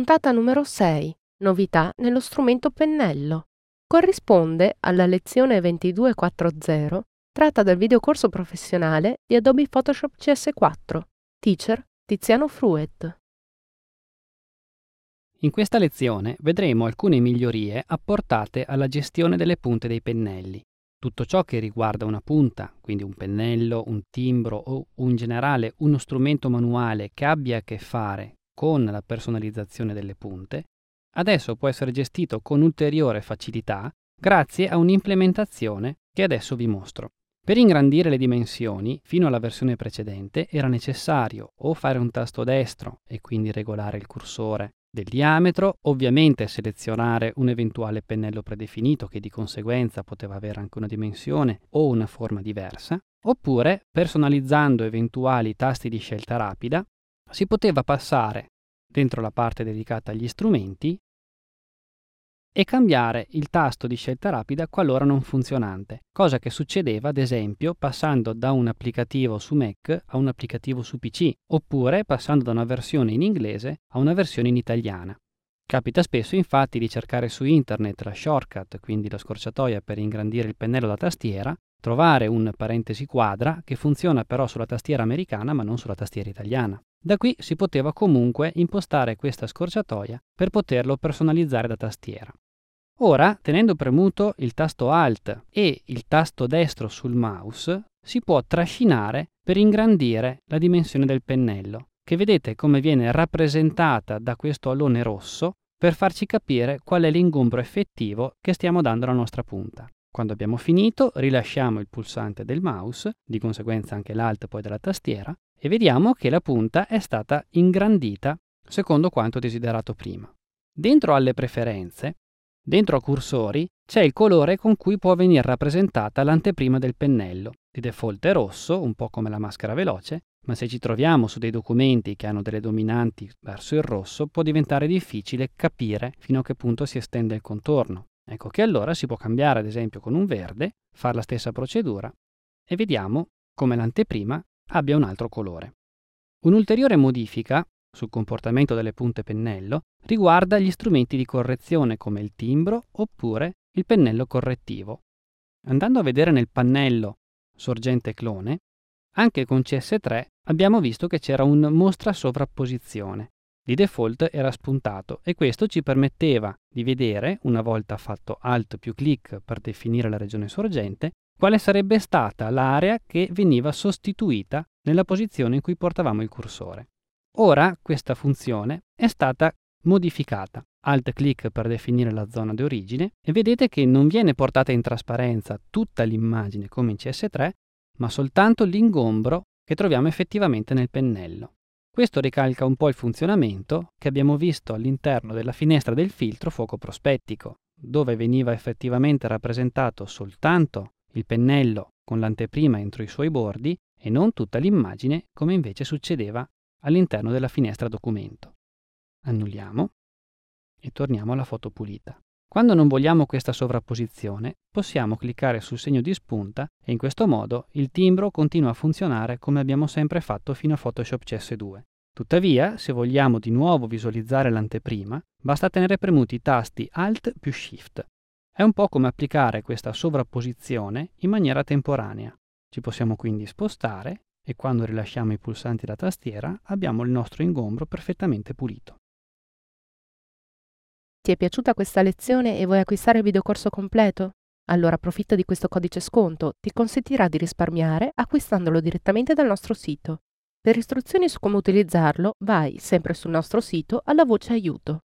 Puntata numero 6. Novità nello strumento pennello. Corrisponde alla lezione 2240 tratta dal videocorso professionale di Adobe Photoshop CS4. Teacher Tiziano Fruet. In questa lezione vedremo alcune migliorie apportate alla gestione delle punte dei pennelli. Tutto ciò che riguarda una punta, quindi un pennello, un timbro o in generale uno strumento manuale che abbia a che fare con la personalizzazione delle punte, adesso può essere gestito con ulteriore facilità grazie a un'implementazione che adesso vi mostro. Per ingrandire le dimensioni, fino alla versione precedente, era necessario o fare un tasto destro e quindi regolare il cursore del diametro, ovviamente selezionare un eventuale pennello predefinito che di conseguenza poteva avere anche una dimensione o una forma diversa, oppure personalizzando eventuali tasti di scelta rapida, si poteva passare dentro la parte dedicata agli strumenti e cambiare il tasto di scelta rapida qualora non funzionante, cosa che succedeva ad esempio passando da un applicativo su Mac a un applicativo su PC, oppure passando da una versione in inglese a una versione in italiana. Capita spesso infatti di cercare su internet la shortcut, quindi la scorciatoia per ingrandire il pennello da tastiera, trovare un parentesi quadra che funziona però sulla tastiera americana ma non sulla tastiera italiana. Da qui si poteva comunque impostare questa scorciatoia per poterlo personalizzare da tastiera. Ora, tenendo premuto il tasto Alt e il tasto destro sul mouse, si può trascinare per ingrandire la dimensione del pennello, che vedete come viene rappresentata da questo allone rosso per farci capire qual è l'ingombro effettivo che stiamo dando alla nostra punta. Quando abbiamo finito, rilasciamo il pulsante del mouse, di conseguenza anche l'Alt poi della tastiera, e vediamo che la punta è stata ingrandita secondo quanto desiderato prima. Dentro alle preferenze, dentro a cursori, c'è il colore con cui può venire rappresentata l'anteprima del pennello. Di default è rosso, un po' come la maschera veloce, ma se ci troviamo su dei documenti che hanno delle dominanti verso il rosso, può diventare difficile capire fino a che punto si estende il contorno. Ecco che allora si può cambiare ad esempio con un verde, fare la stessa procedura e vediamo come l'anteprima abbia un altro colore. Un'ulteriore modifica sul comportamento delle punte pennello riguarda gli strumenti di correzione come il timbro oppure il pennello correttivo. Andando a vedere nel pannello sorgente clone, anche con CS3 abbiamo visto che c'era un mostra sovrapposizione. Di default era spuntato e questo ci permetteva di vedere, una volta fatto Alt più clic per definire la regione sorgente, quale sarebbe stata l'area che veniva sostituita nella posizione in cui portavamo il cursore. Ora questa funzione è stata modificata. Alt clic per definire la zona di origine e vedete che non viene portata in trasparenza tutta l'immagine come in CS3, ma soltanto l'ingombro che troviamo effettivamente nel pennello. Questo ricalca un po' il funzionamento che abbiamo visto all'interno della finestra del filtro fuoco prospettico, dove veniva effettivamente rappresentato soltanto il pennello con l'anteprima entro i suoi bordi e non tutta l'immagine come invece succedeva all'interno della finestra documento. Annulliamo e torniamo alla foto pulita. Quando non vogliamo questa sovrapposizione, possiamo cliccare sul segno di spunta e in questo modo il timbro continua a funzionare come abbiamo sempre fatto fino a Photoshop CS2. Tuttavia, se vogliamo di nuovo visualizzare l'anteprima, basta tenere premuti i tasti Alt più Shift è un po' come applicare questa sovrapposizione in maniera temporanea. Ci possiamo quindi spostare e quando rilasciamo i pulsanti da tastiera abbiamo il nostro ingombro perfettamente pulito. Ti è piaciuta questa lezione e vuoi acquistare il videocorso completo? Allora approfitta di questo codice sconto, ti consentirà di risparmiare acquistandolo direttamente dal nostro sito. Per istruzioni su come utilizzarlo, vai sempre sul nostro sito alla voce aiuto.